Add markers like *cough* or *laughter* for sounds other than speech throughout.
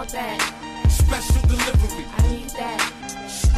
want that. Special delivery. I need that.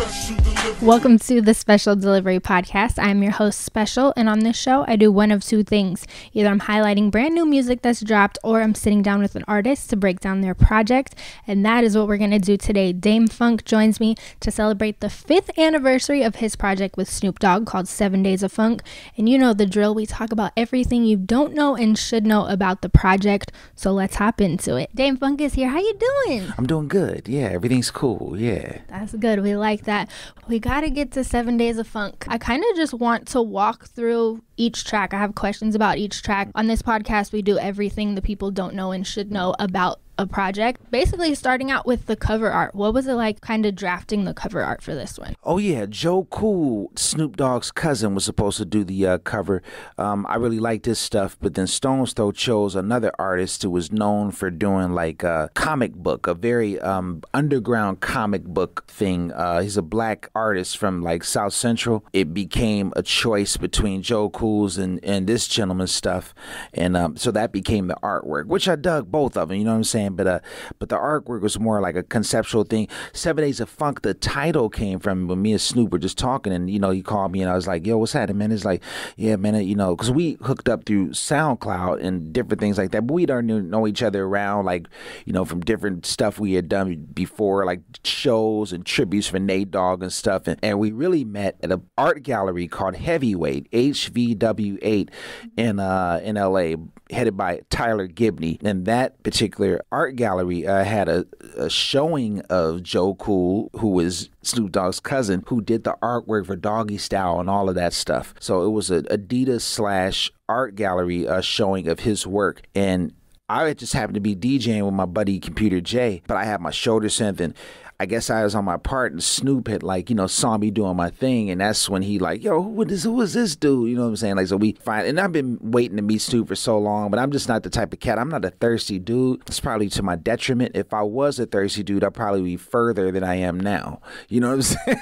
Welcome to the Special Delivery Podcast. I'm your host, Special, and on this show, I do one of two things. Either I'm highlighting brand new music that's dropped, or I'm sitting down with an artist to break down their project, and that is what we're going to do today. Dame Funk joins me to celebrate the fifth anniversary of his project with Snoop Dogg called Seven Days of Funk. And you know the drill, we talk about everything you don't know and should know about the project, so let's hop into it. Dame Funk is here. How you doing? I'm doing good. Yeah, everything's cool. Yeah. That's good. We like like that. We got to get to Seven Days of Funk. I kind of just want to walk through each track. I have questions about each track. On this podcast, we do everything the people don't know and should know about a project. Basically, starting out with the cover art. What was it like kind of drafting the cover art for this one? Oh, yeah. Joe Cool, Snoop Dogg's cousin, was supposed to do the uh, cover. Um, I really liked this stuff, but then Stones Throw chose another artist who was known for doing like a comic book, a very um, underground comic book thing. Uh, he's a black artist from like South Central. It became a choice between Joe Cool's and, and this gentleman's stuff. And um, so that became the artwork, which I dug both of them. You know what I'm saying? But uh, but the artwork was more like a conceptual thing. Seven Days of Funk, the title came from when me and Snoop were just talking, and you know, he called me and I was like, "Yo, what's happening, man?" It's like, "Yeah, man, you know," because we hooked up through SoundCloud and different things like that. But we don't know each other around, like you know, from different stuff we had done before, like shows and tributes for Nate Dogg and stuff. And, and we really met at an art gallery called Heavyweight HVW8 in uh in LA, headed by Tyler Gibney. And that particular art gallery uh, had a, a, showing of Joe Cool, who was Snoop Dogg's cousin, who did the artwork for Doggystyle and all of that stuff. So it was an Adidas slash art gallery uh, showing of his work. And I just happened to be DJing with my buddy Computer J, but I had my shoulder synth and I guess I was on my part, and Snoop had like you know saw me doing my thing, and that's when he like, yo, who is who is this dude? You know what I'm saying? Like, so we find, and I've been waiting to meet Snoop for so long, but I'm just not the type of cat. I'm not a thirsty dude. It's probably to my detriment. If I was a thirsty dude, I'd probably be further than I am now. You know what I'm *laughs* saying?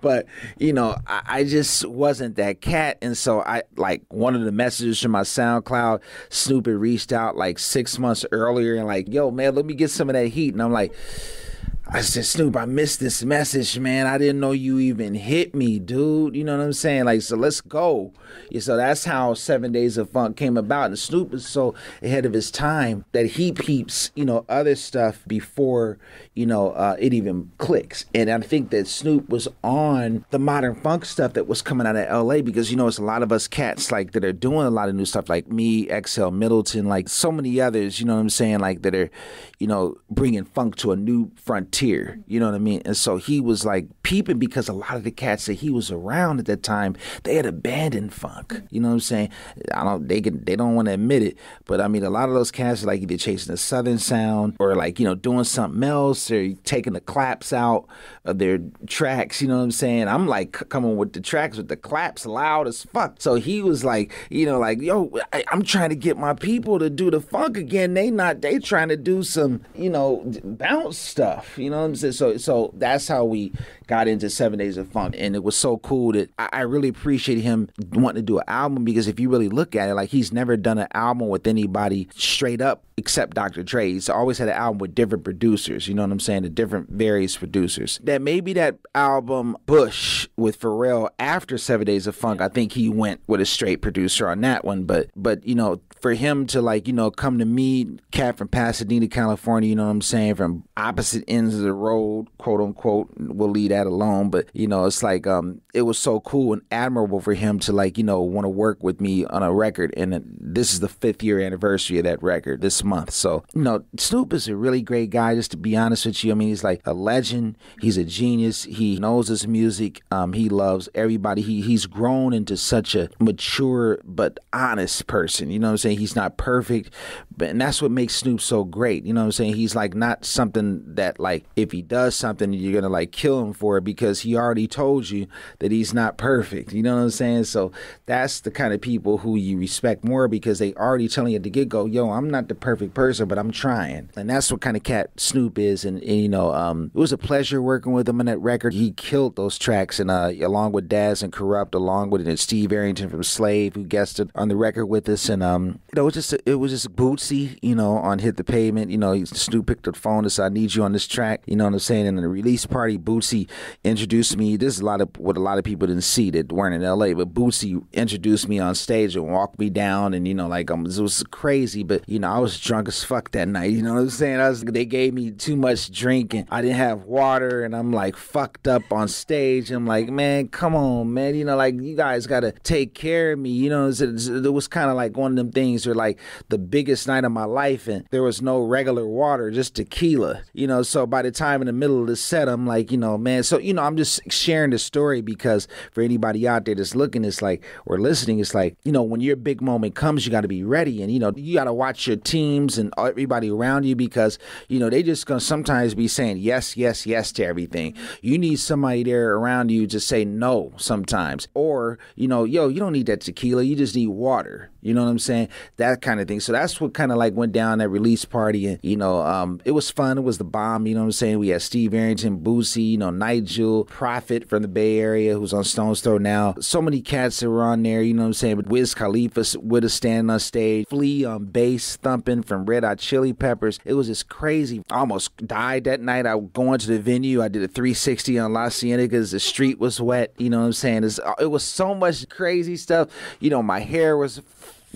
but you know, I, I, just wasn't that cat, and so I like one of the messages from my SoundCloud. Snoop had reached out like six months earlier and like, "Yo, man, let me get some of that heat," and I'm like. I said, Snoop, I missed this message, man. I didn't know you even hit me, dude. You know what I'm saying? Like, so let's go. Yeah, so that's how Seven Days of Funk came about. And Snoop is so ahead of his time that he peeps, you know, other stuff before, you know, uh, it even clicks. And I think that Snoop was on the modern funk stuff that was coming out of LA because, you know, it's a lot of us cats like that are doing a lot of new stuff like me, XL Middleton, like so many others, you know what I'm saying? Like that are, you know, bringing funk to a new frontier frontier. You know what I mean? And so he was like peeping because a lot of the cats that he was around at that time, they had abandoned funk. You know what I'm saying? I don't they can they don't want to admit it, but I mean a lot of those cats are like either chasing the southern sound or like, you know, doing something else or taking the claps out of their tracks, you know what I'm saying? I'm like coming with the tracks with the claps loud as fuck. So he was like, you know, like, yo, I, I'm trying to get my people to do the funk again. They not they trying to do some, you know, bounce stuff, you know what I'm saying? So so that's how we got into Seven Days of Funk, and it was so cool that I, I really appreciate him wanting to do an album because if you really look at it, like he's never done an album with anybody straight up except Dr. Dre. He's always had an album with different producers. You know what I'm saying? The different various producers. That maybe that album Bush with Pharrell after Seven Days of Funk, I think he went with a straight producer on that one. But but you know, for him to like you know come to me, cat from Pasadena, California. You know what I'm saying? From opposite ends of the road, quote unquote. We'll leave that alone. But you know, it's like um, it was so cool and admirable for him to like you know want to work with me on a record. And this is the fifth year anniversary of that record this month. So you know, Snoop is a really great guy. Just to be honest with you, I mean, he's like a legend. He's a genius. He knows his music. Um, he loves everybody. He he's grown into such a mature but honest person. You know what I'm saying? He's not perfect, but and that's what makes Snoop so great. You know what I'm saying? He's like not something that like if he does something you're gonna like kill him for it because he already told you that he's not perfect. You know what I'm saying? So that's the kind of people who you respect more because they already telling you at the get go, yo, I'm not the perfect person, but I'm trying. And that's what kind of cat Snoop is. And, and you know, um, it was a pleasure working with him on that record. He killed those tracks and uh, along with Daz and Kurupt, along with Steve Arrington from Slave, who guested on the record with us. And um, you know, it was just it was just Bootsy, you know, on Hit the Pavement. You know, Snoop picked up the phone and said, I need you on this track. You know what I'm saying? And in the release party, Bootsy introduced me. This is a lot of what a lot of people didn't see that weren't in LA, but Bootsy introduced me on stage and walked me down. And, you know, like, um, it was crazy, but, you know, I was drunk as fuck that night. You know what I'm saying? I was, they gave me too much drink and I didn't have water and I'm like fucked up on stage. I'm like, man, come on, man. You know, like, you guys got to take care of me. You know, it was, it was kind of like one of them things where, like, the biggest night of my life and there was no regular water, just tequila. You know, so by the time in the middle of the set, I'm like, you know, man. So you know, I'm just sharing the story because for anybody out there that's looking, it's like or listening, it's like you know, when your big moment comes, you got to be ready, and you know, you got to watch your teams and everybody around you because you know they just gonna sometimes be saying yes, yes, yes to everything. You need somebody there around you to say no sometimes, or you know, yo, you don't need that tequila, you just need water. You know what I'm saying? That kind of thing. So that's what kind of like went down at release party, and you know, um, it was fun. It was the bomb. You know what I'm saying? We had Steve Arrington, Bootsy, you know, Nigel, Prophet from the Bay Area, who's on Stones Throw now. So many cats that were on there. You know what I'm saying? But Wiz Khalifa with us standing on stage, Flea on bass, thumping from Red Hot Chili Peppers. It was just crazy. I almost died that night. I was going to the venue. I did a 360 on La Cienega the street was wet. You know what I'm saying? It's, it was so much crazy stuff. You know, my hair was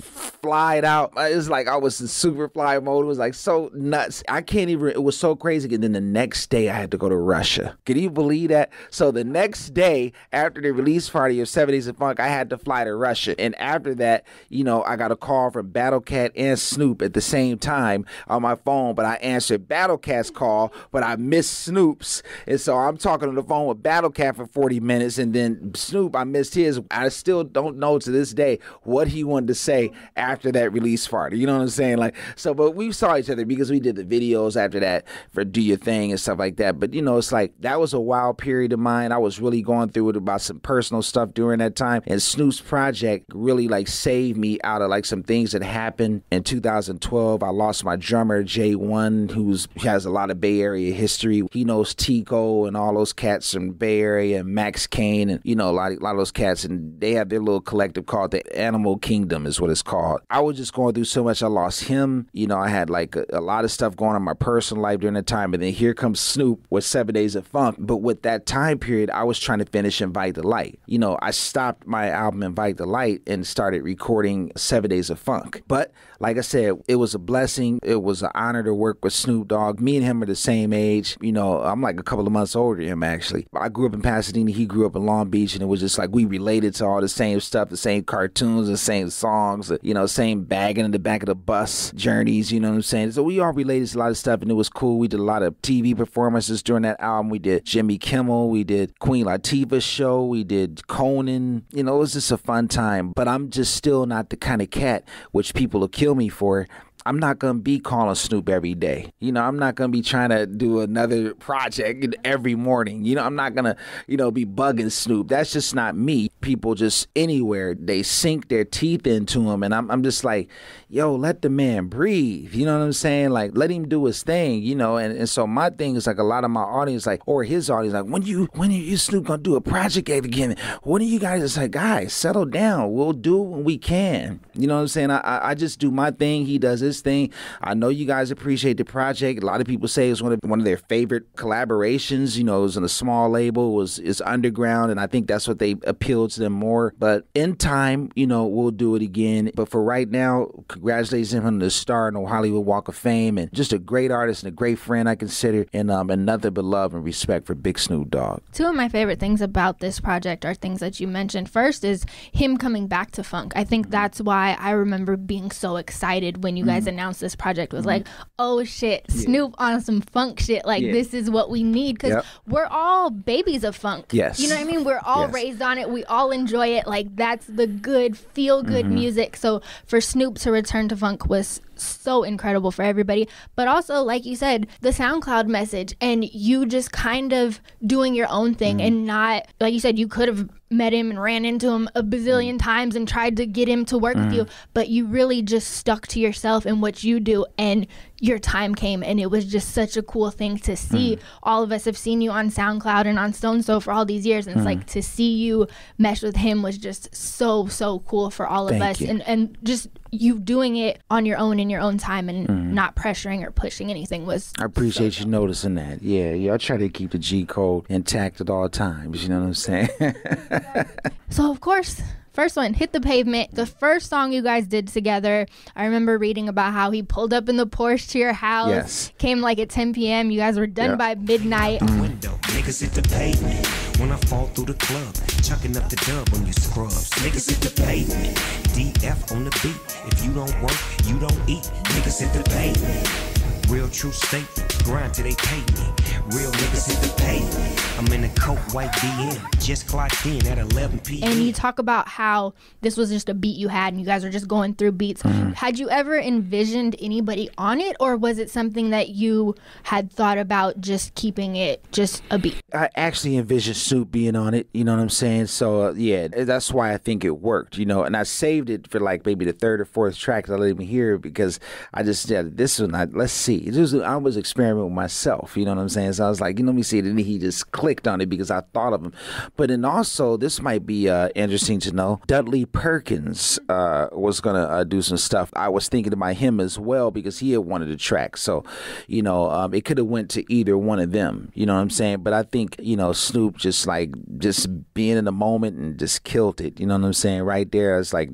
flied out. Uh, it was like I was in super fly mode. It was like so nuts. I can't even. It was so crazy. And then the next day, I had to go to Russia. Can you believe that? So the next day after the release party of Seven Days of Funk, I had to fly to Russia. And after that, you know, I got a call from Battle Cat and Snoop at the same time on my phone. But I answered Battle Cat's call, but I missed Snoop's. And so I'm talking on the phone with Battle Cat for 40 minutes, and then Snoop, I missed his. I still don't know to this day what he wanted to say after that release party. You know what I'm saying? Like, so, but we saw each other because we did the videos after that for Do Your Thing and stuff like that. But, you know, it's like that was a wild period of mine. I was really going through it about some personal stuff during that time. And Snoop's project really like saved me out of like some things that happened in 2012. I lost my drummer, J1, who's has a lot of Bay Area history. He knows Tico and all those cats from Bay Area and Max Kane and, you know, a lot, a lot of those cats. And they have their little collective called the Animal Kingdom, is what it's called. I was just going through so much. I lost him. You know, I had like a, a lot of stuff going on my personal life during that time. And then here comes Snoop with Seven Days of Funk. But with that time period, I was trying to finish Invite the Light. You know, I stopped my album Invite the Light and started recording Seven Days of Funk. But like I said, it was a blessing. It was an honor to work with Snoop Dogg. Me and him are the same age. You know, I'm like a couple of months older than him actually. I grew up in Pasadena. He grew up in Long Beach, and it was just like we related to all the same stuff, the same cartoons, the same songs. You know, same bagging in the back of the bus journeys. You know what I'm saying? So we all related to a lot of stuff, and it was cool. We did a lot of TV performances during that album. We did Jimmy Kimmel. We did Queen Latifah's show. We did Conan. You know, it was just a fun time. But I'm just still not the kind of cat which people will kill me for I'm not gonna be calling Snoop every day. You know, I'm not gonna be trying to do another project every morning. You know, I'm not gonna, you know, be bugging Snoop. That's just not me. People just anywhere they sink their teeth into him, and I'm, I'm just like, yo, let the man breathe. You know what I'm saying? Like, let him do his thing. You know, and, and so my thing is like a lot of my audience, like, or his audience, like, when you when are you Snoop gonna do a project again? When are you guys? It's like, guys, settle down. We'll do when we can. You know what I'm saying? I I just do my thing. He does his thing. I know you guys appreciate the project. A lot of people say it's one of one of their favorite collaborations. You know, it was in a small label, it was it's underground, and I think that's what they appealed to them more. But in time, you know, we'll do it again. But for right now, congratulations him on the star in the Hollywood Walk of Fame, and just a great artist and a great friend I consider, and um, another beloved and respect for Big Snoop Dogg. Two of my favorite things about this project are things that you mentioned. First is him coming back to funk. I think that's why I remember being so excited when you guys announced this project. Was mm-hmm. like, oh shit, yeah. Snoop on some funk shit. Like yeah. this is what we need because yep. we're all babies of funk. Yes, you know what I mean. We're all yes. raised on it. We all enjoy it. Like that's the good feel good mm-hmm. music. So for Snoop to return to funk was so incredible for everybody. But also, like you said, the SoundCloud message and you just kind of doing your own thing mm-hmm. and not, like you said, you could have met him and ran into him a bazillion mm-hmm. times and tried to get him to work mm-hmm. with you, mm-hmm. but you really just stuck to yourself and what you do. And your time came and it was just such a cool thing to see. Mm. All of us have seen you on SoundCloud and on Stones Throw for all these years. And mm. it's like to see you mesh with him was just so, so cool for all of us. You. And and just you doing it on your own in your own time and mm. not pressuring or pushing anything was. I appreciate so you noticing that. Yeah, yeah. I try to keep the G code intact at all times. You know what I'm saying? *laughs* so of course First one, Hit the Pavement. The first song you guys did together. I remember reading about how he pulled up in the Porsche to your house. Yes. Came like at 10 p.m. You guys were done yep. by midnight. Window, niggas hit the pavement. When I fall through the club, chucking up the dub on you scrubs. Niggas hit the pavement. DF on the beat. If you don't work, you don't eat. Niggas hit the pavement. Real true state, grind till they pay me. Real niggas hit the pavement. I'm in a coat white BM, just clocked in at 11 p.m. And you talk about how this was just a beat you had and you guys were just going through beats. Mm-hmm. Had you ever envisioned anybody on it or was it something that you had thought about just keeping it just a beat? I actually envisioned Snoop being on it, you know what I'm saying? So, uh, yeah, that's why I think it worked, you know, and I saved it for like maybe the third or fourth track. That I let him hear it because I just, yeah, this one, I, let's see I was experimenting with myself. You know what I'm saying? So I was like, you know, let me see. And he just clicked on it because I thought of him. But then also, this might be uh, interesting to know. Dudley Perkins uh, was gonna uh, do some stuff. I was thinking about him as well because he had wanted to track. So, you know, um, it could have went to either one of them. You know what I'm saying? But I think you know Snoop just like just being in the moment and just killed it. You know what I'm saying? Right there, it's like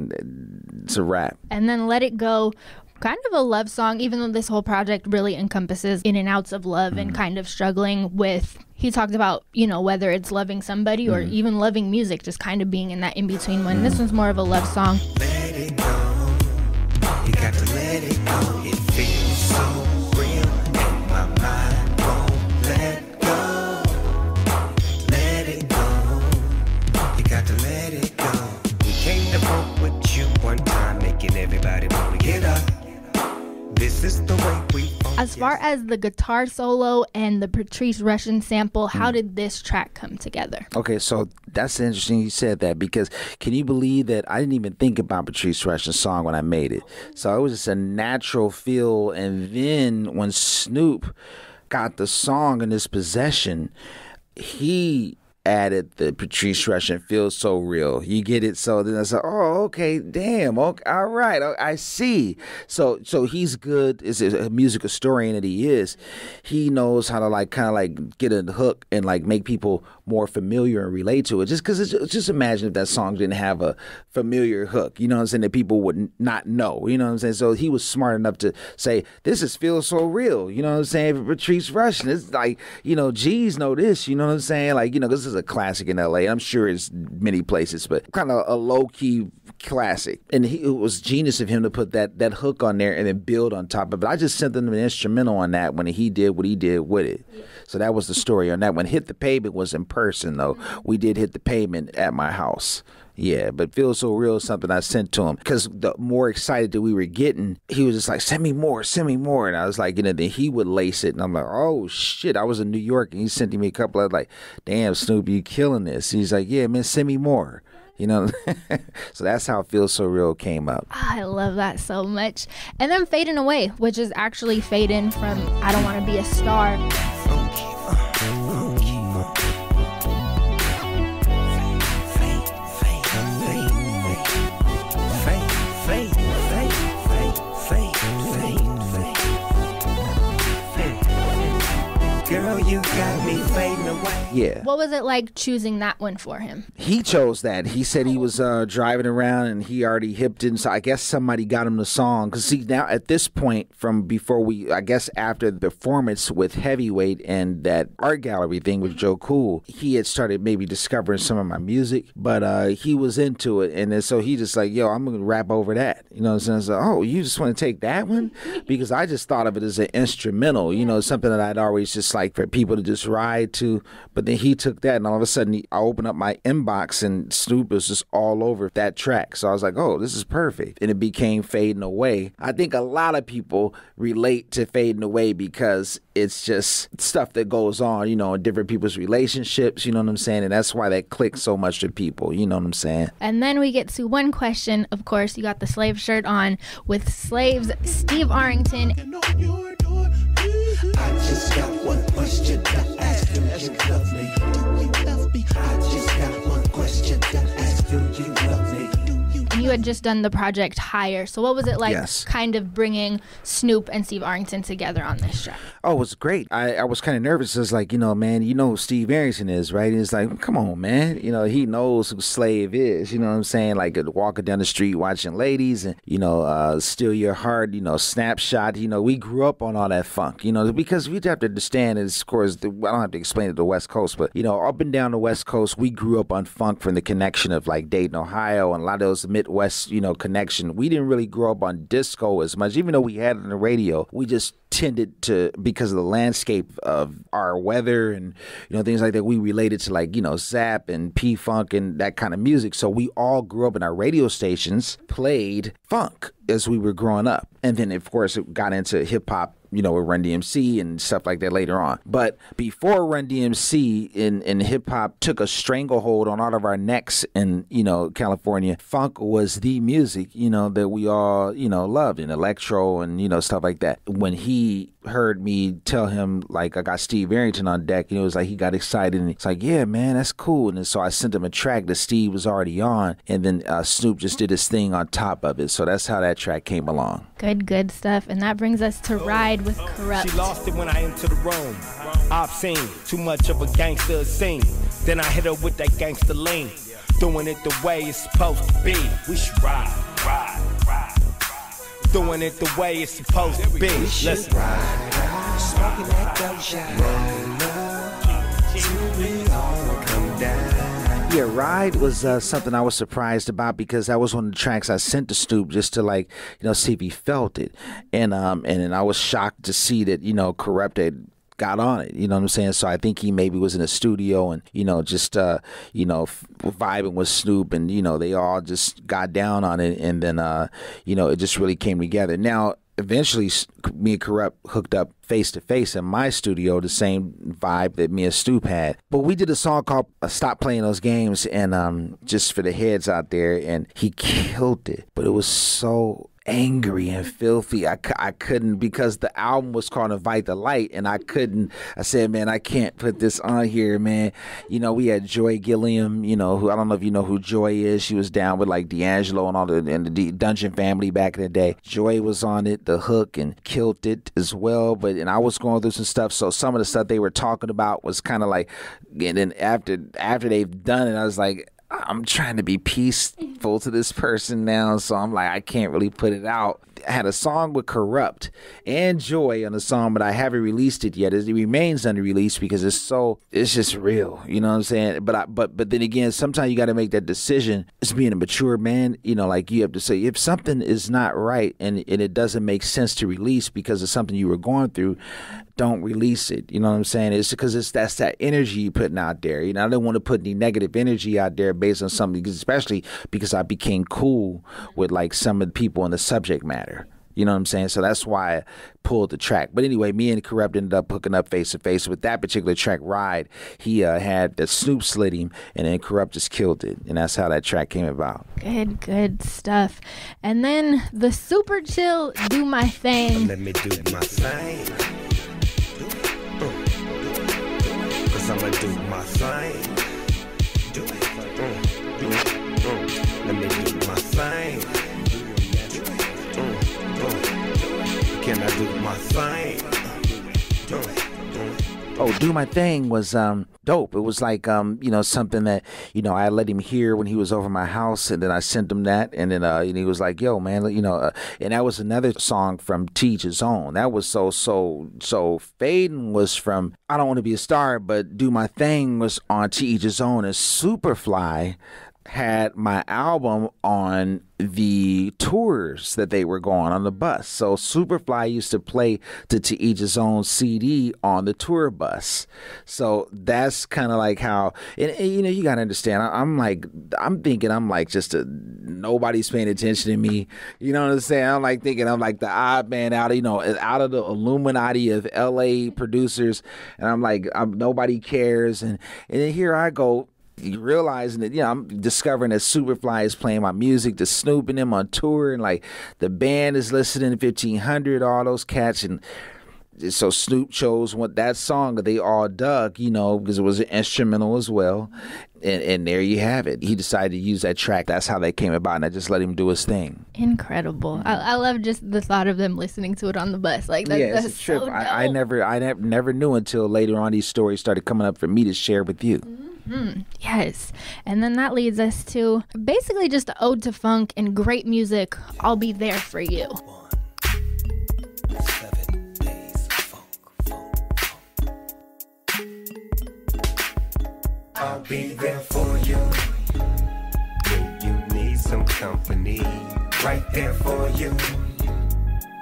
it's a wrap. And then let it go kind of a love song, even though this whole project really encompasses in and outs of love mm. and kind of struggling with. He talked about, you know, whether it's loving somebody or mm. even loving music, just kind of being in that in between one. Mm. This one's more of a love song. As far as the guitar solo and the Patrice Rushen sample, how mm. did this track come together? Okay, so that's interesting you said that because can you believe that I didn't even think about Patrice Rushen's song when I made it. So it was just a natural feel and then when Snoop got the song in his possession, he added the Patrice Rushen feels so real. You get it? So then I said, oh, okay, damn, okay, all right, oh, I see. So so he's good as a music historian that he is. He knows how to like kind of like get a hook and like make people more familiar and relate to it. Just because it's just imagine if that song didn't have a familiar hook, you know what I'm saying, that people would not know, you know what I'm saying? So he was smart enough to say, this is feels so real, you know what I'm saying? Patrice Rushen, it's like, you know, G's know this, you know what I'm saying? Like, you know, this is a classic in LA. I'm sure it's many places, but kind of a low key classic. And he, it was genius of him to put that that hook on there and then build on top of it. I just sent them an instrumental on that when he did what he did with it. So that was the story on that one. Hit the pavement was in person though. We did hit the pavement at my house. Yeah, but Feel So Real is something I sent to him because the more excited that we were getting, he was just like, send me more, send me more. And I was like, you know, then he would lace it. And I'm like, oh shit. I was in New York and he sent me a couple of like, damn, Snoop, you killing this. he's like, yeah, man, send me more. You know, *laughs* so that's how Feel So Real came up. I love that so much. And then Fading Away, which is actually fading from I Don't Want to Be a Star. You got me. Yeah. What was it like choosing that one for him? He chose that. He said he was uh, driving around and he already hipped in. So I guess somebody got him the song. Because see, now at this point, from before we, I guess after the performance with Heavyweight and that art gallery thing with Joe Cool, he had started maybe discovering some of my music. But uh, he was into it. And then, so he just like, yo, I'm going to rap over that. You know what I'm saying? So, oh, you just want to take that one? Because I just thought of it as an instrumental, you know, something that I'd always just like like for people to just ride to. But then he took that, and all of a sudden, he, I opened up my inbox, and Snoop was just all over that track. So I was like, oh, this is perfect. And it became Fading Away. I think a lot of people relate to Fading Away because it's just stuff that goes on, you know, in different people's relationships, you know what I'm saying? And that's why that clicks so much to people, you know what I'm saying? And then we get to one question. Of course, you got the slave shirt on with slaves, Steve Arrington. I just got one question to ask you. You love me. Do you love me? I just got one question to ask you. You love me. And you had just done the project Higher. So what was it like Yes. kind of bringing Snoop and Steve Arrington together on this track? Oh, it was great. I, I was kind of nervous. It's like, you know, man, you know who Steve Arrington is, right? It's like, come on, man. You know, he knows who Slave is. You know what I'm saying? Like uh, walking down the street watching ladies and, you know, uh, Steal Your Heart, you know, Snapshot. You know, we grew up on all that funk, you know, because we have to understand, is, of course, I don't have to explain it to the West Coast, but, you know, up and down the West Coast, we grew up on funk from the connection of like Dayton, Ohio, and a lot of those Midwest, you know, connection. We didn't really grow up on disco as much, even though we had it on the radio. We just tended to because of the landscape of our weather and you know things like that we related to like you know Zapp and p-funk and that kind of music so we all grew up in our radio stations played funk as we were growing up and then of course it got into hip-hop you know, with Run DMC and stuff like that later on. But before Run DMC in, in hip hop took a stranglehold on all of our necks in, you know, California, funk was the music, you know, that we all, you know, loved and electro and, you know, stuff like that. When he heard me tell him, like, I got Steve Arrington on deck, and it was like he got excited and it's like, yeah, man, that's cool. And then, so I sent him a track that Steve was already on, and then uh, Snoop just did his thing on top of it. So that's how that track came along. Good, good stuff. And that brings us to Ride with Kurupt. She lost it when I entered the room. I've seen too much of a gangster scene. Then I hit her with that gangster lean. Doing it the way it's supposed to be. We should ride, ride, ride. Doing it the way it's supposed to be. Listen. Smoking that dope shot. Roll up till we all come down. Yeah, Ride was uh, something I was surprised about because that was one of the tracks I sent to Snoop just to like, you know, see if he felt it. And um and then I was shocked to see that, you know, Corrupted got on it. You know what I'm saying? So I think he maybe was in a studio and, you know, just uh, you know, vibing with Snoop and, you know, they all just got down on it and then uh, you know, it just really came together. Now eventually me and Kurupt hooked up face to face in my studio the same vibe that me and Snoop had but we did a song called uh, stop playing those games and um just for the heads out there and he killed it but it was so angry and filthy. I, I couldn't because the album was called invite the light and i couldn't. I said man i can't put this on here man. You know we had Joi Gilliam you know who i don't know if you know who Joi is. She was down with like d'angelo and all the and the D- dungeon family back in the day. Joi was on it the hook and killed it as well but and i was going through some stuff so some of the stuff they were talking about was kind of like and then after after they've done it i was like I'm trying to be peaceful to this person now, so I'm like, I can't really put it out. I had a song with Kurupt and Joi on the song, but I haven't released it yet. It remains under release because it's so it's just real, you know what I'm saying? But I, but but then again, sometimes you got to make that decision. It's being a mature man, you know, like you have to say if something is not right and and it doesn't make sense to release because of something you were going through, don't release it. You know what I'm saying? It's because it's that's that energy you putting out there. You know, I don't want to put any negative energy out there based on something, especially because I became cool with like some of the people in the subject matter. You know what I'm saying? So that's why I pulled the track. But anyway, me and Kurupt ended up hooking up face to face with that particular track, Ride. He uh, had the Snoop slit him, and then Kurupt just killed it. And that's how that track came about. Good, good stuff. And then the super chill Do My Thing. Let me do my thing. Cause I'ma do my thing. Do my thing? Oh, do my thing was um dope. It was like um you know something that you know I let him hear when he was over my house, and then I sent him that, and then uh and he was like, "Yo, man, you know," uh, and that was another song from Teach His Own. That was so so so. Faden was from I don't want to be a star, but do my thing was on Teach His Own, and Superfly had my album on the tours that they were going on the bus. So Superfly used to play to To Each His Own CD on the tour bus. So that's kind of like how, and, and, you know, you got to understand, I, am like, I'm thinking I'm like just a, nobody's paying attention to me. You know what I'm saying? I'm like thinking I'm like the odd man out, you know, out of the Illuminati of LA producers. And I'm like, I'm, nobody cares. And, and then here I go realizing that, you know, I'm discovering that Superfly is playing my music, the Snoop and them on tour, and like the band is listening to 1500, all those cats. And So Snoop chose what that song that they all dug, you know, because it was an instrumental as well. And, and there you have it. He decided to use that track. That's how that came about, and I just let him do his thing. Incredible. I, I love just the thought of them listening to it on the bus. Like that, yeah, that's it's a trip. so I, I never, I never, never knew until later on these stories started coming up for me to share with you. Mm-hmm. Hmm, yes. And then that leads us to basically just the ode to funk and great music. I'll be there for you. I'll be there for you when you need some company. Right there for you.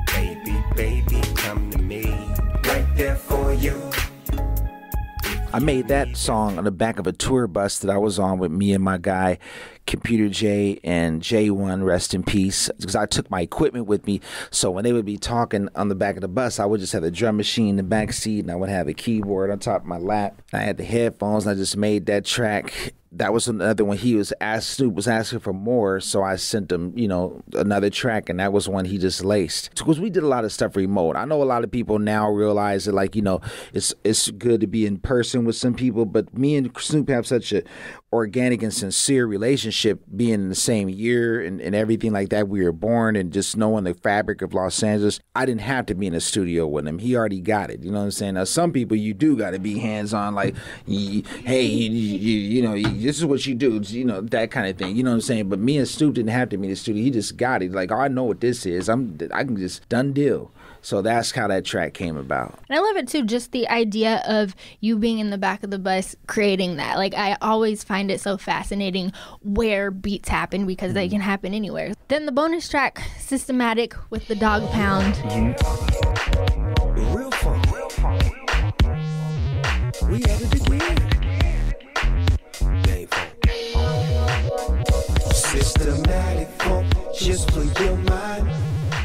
Baby, baby, come to me. Right there for you. I made that song on the back of a tour bus that I was on with me and my guy, Computer J and J1, rest in peace. Because I took my equipment with me. So when they would be talking on the back of the bus, I would just have the drum machine in the back seat and I would have a keyboard on top of my lap. I had the headphones and I just made that track. That was another one he was asked, Snoop was asking for more. So I sent him, you know, another track and that was one he just laced. Because we did a lot of stuff remote. I know a lot of people now realize that, like, you know, it's, it's good to be in person with some people, but me and Snoop have such a organic and sincere relationship being in the same year and, and everything like that we were born and just knowing the fabric of los angeles i didn't have to be in a studio with him he already got it you know what i'm saying now some people you do got to be hands-on like hey you, you, you know you, this is what you do you know that kind of thing you know what i'm saying but me and Snoop didn't have to be in the studio he just got it like oh, i know what this is i'm i can just done deal so that's how that track came about And I love it too, just the idea of you being in the back of the bus creating that. Like, I always find it so fascinating where beats happen because they mm-hmm. can happen anywhere. Then the bonus track, Systematic with the Dog Pound. Real funk. Real funk. We at it again. Systematic funk. Just for your mind.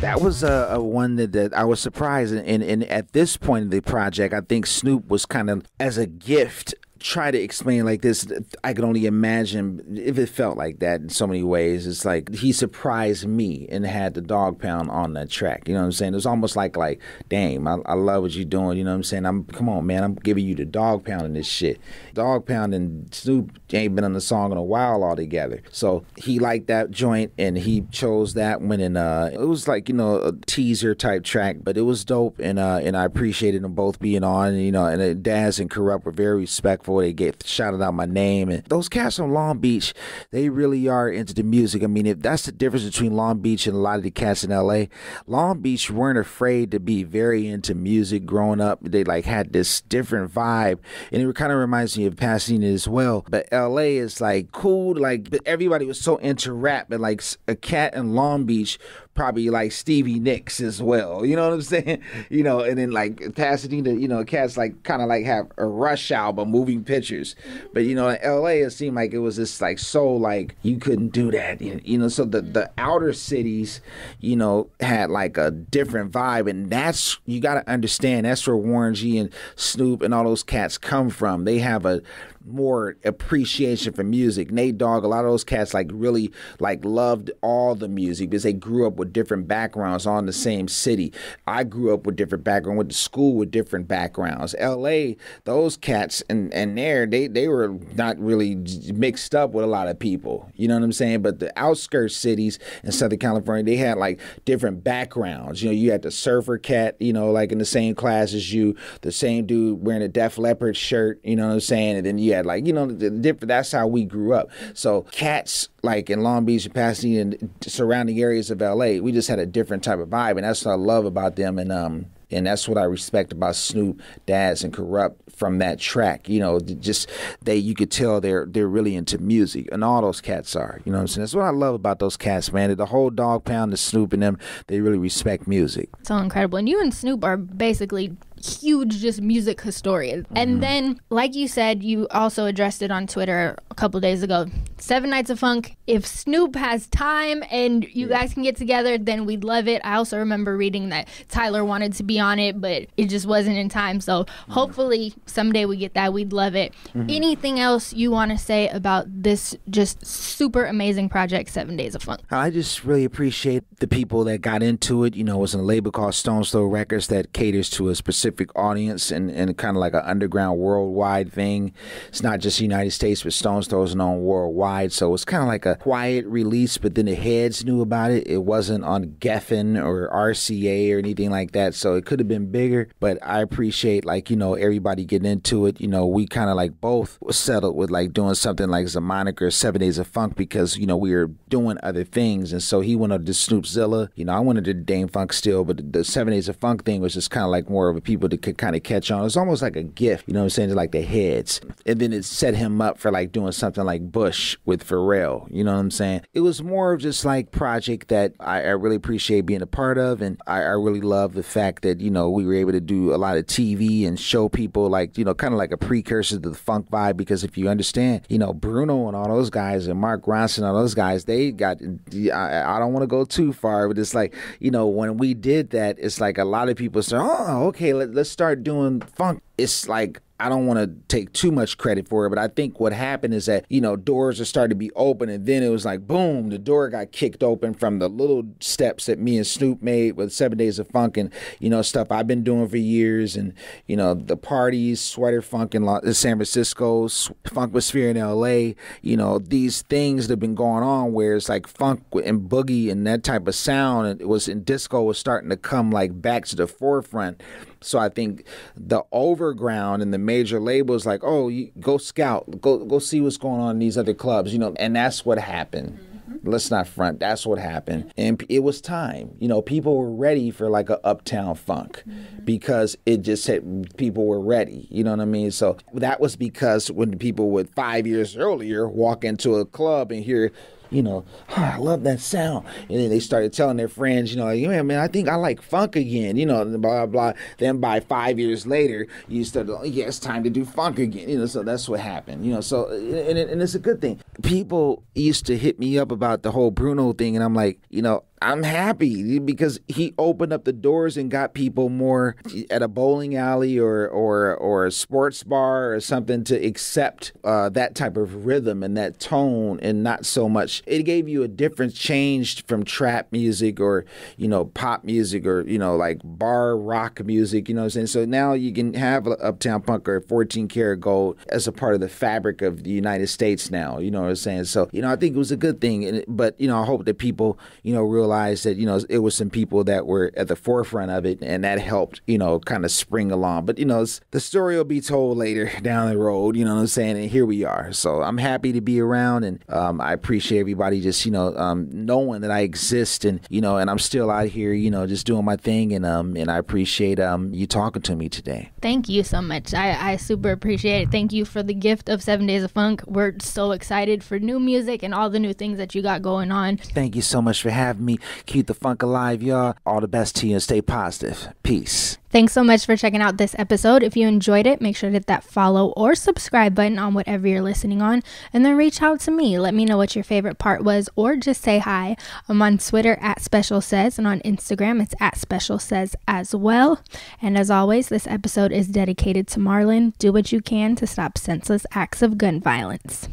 that was a, a one that, that I was surprised and, and, and at this point in the project I think Snoop was kind of as a gift try to explain like this I can only imagine if it felt like that in so many ways. It's like he surprised me and had the dog pound on that track. You know what I'm saying? It was almost like like damn I, I love what you're doing. You know what I'm saying? I'm come on man I'm giving you the dog pound in this shit. Dog pound and Snoop ain't been on the song in a while altogether. So he liked that joint and he chose that one and uh it was like you know a teaser type track but it was dope and uh and I appreciated them both being on you know and uh, Daz and Kurupt were very respectful they get shouted out my name. And those cats from Long Beach they really are into the music. I mean if that's the difference between Long Beach and a lot of the cats in LA Long Beach weren't afraid to be very into music growing up. They like had this different vibe. And it kind of reminds me of Pasadena as well. But LA is like cool. Like but everybody was so into rap. And like a cat in Long Beach probably like Stevie Nicks as well. *laughs* You know what I'm saying? You know, and then like Pasadena, you know, cats like kind of like have a Rush album, moving pictures. But you know, in LA, it seemed like it was just like so like you couldn't do that. You know, so the the outer cities, you know, had like a different vibe, and that's you got to understand. That's where Warren G and Snoop and all those cats come from. They have a more appreciation for music. Nate Dogg, a lot of those cats like really like loved all the music because they grew up with different backgrounds in the same city. I grew up with different background, went to school with different backgrounds. LA, those cats and and there they they were not really mixed up with a lot of people. You know what I'm saying? But the outskirts cities in Southern California, they had like different backgrounds. You know, you had the surfer cat, you know, like in the same class as you, the same dude wearing a Def Leppard shirt, you know what I'm saying? And then you had like, you know, different that's how we grew up. So cats like in Long Beach and Pasadena and surrounding areas of LA, we just had a different type of vibe. And that's what I love about them. And um and that's what I respect about Snoop, Daz, and Kurupt from that track. You know, just they you could tell they're they're really into music, and all those cats are. You know what I'm saying? That's what I love about those cats, man. The whole dog pound, the Snoop, and them, they really respect music. It's so incredible. And you and Snoop are basically huge just music historians. And then, like you said, you also addressed it on Twitter a couple days ago. Seven Nights of Funk. If Snoop has time and you guys can get together, then we'd love it. I also remember reading that Tyler wanted to be on it, but it just wasn't in time. So Mm-hmm. hopefully someday we get that. We'd love it. Anything else you want to say about this just super amazing project, Seven Days of Funk? I just really appreciate the people that got into it. You know, it was a label called Stones Throw Records that caters to a specific audience and, and kind of like an underground worldwide thing. It's not just United States, but Stone's Throw is known worldwide. So it's kind of like a quiet release, but then the heads knew about it. It wasn't on Geffen or RCA or anything like that. So it could have been bigger, but I appreciate like, you know, everybody getting into it. You know, we kind of like both settled with like doing something like as a moniker, Seven Days of Funk, because, you know, we were doing other things. And so he went under the Snoopzilla. You know, I wanted to Dame Funk still, but the Seven Days of Funk thing was just kind of like more of a people that could kind of catch on. It's almost like a gift, you know what I'm saying, to like the heads. And then it set him up for like doing something like Bush with Pharrell, you know what I'm saying? It was more of just like project that I, I really appreciate being a part of. And I, I really love the fact that, you know, we were able to do a lot of TV and show people like, you know, kind of like a precursor to the funk vibe. Because if you understand, you know, Bruno and all those guys and Mark Ronson and all those guys, they got, I, I don't want to go too far, but it's like, you know, when we did that, it's like a lot of people say, oh, okay, let, let's start doing funk. It's like, I don't want to take too much credit for it, but I think what happened is that, you know, doors are starting to be open and then it was like, boom, the door got kicked open from the little steps that me and Snoop made with Seven Days of Funk and, you know, stuff I've been doing for years and, you know, the parties, Sweater Funk in San Francisco, Funkosphere in LA, you know, these things that have been going on where it's like funk and boogie and that type of sound and it was in disco was starting to come like back to the forefront. So I think the overground and the major labels like, oh, you go scout, go go see what's going on in these other clubs, you know, and that's what happened. Mm-hmm. Let's not front. That's what happened, and it was time. You know, people were ready for like a uptown funk mm-hmm. because it just said people were ready. You know what I mean? So that was because when people would five years earlier walk into a club and hear you know, oh, I love that sound. And then they started telling their friends, you know, like, yeah, man, I think I like funk again, you know, blah, blah, blah. Then by five years later, you start, oh, yeah, it's time to do funk again, you know, so that's what happened, you know, so, and, and it's a good thing. People used to hit me up about the whole Bruno thing, and I'm like, you know, I'm happy because he opened up the doors and got people more at a bowling alley or or or a sports bar or something to accept uh, that type of rhythm and that tone and not so much. It gave you a difference changed from trap music or you know pop music or you know like bar rock music. You know what I'm saying? So now you can have Uptown Punk or 14 Karat Gold as a part of the fabric of the United States now. You know what I'm saying? So you know I think it was a good thing, and, but you know I hope that people you know realize that you know it was some people that were at the forefront of it, and that helped you know kind of spring along. But you know the story will be told later *laughs* down the road. You know what I'm saying? And here we are. So I'm happy to be around, and um, I appreciate everybody just you know um, knowing that I exist, and you know, and I'm still out here, you know, just doing my thing, and um, and I appreciate um you talking to me today. Thank you so much. I, I super appreciate it. Thank you for the gift of Seven Days of Funk. We're so excited for new music and all the new things that you got going on. Thank you so much for having Keep the funk alive, y'all. All the best to you and stay positive. Peace. Thanks so much for checking out this episode. If you enjoyed it, make sure to hit that follow or subscribe button on whatever you're listening on, and then reach out to me. Let me know what your favorite part was, or just say hi. I'm on Twitter at Special Says, and on Instagram it's at Special Says as well. And as always, this episode is dedicated to Marlon. Do what you can to stop senseless acts of gun violence.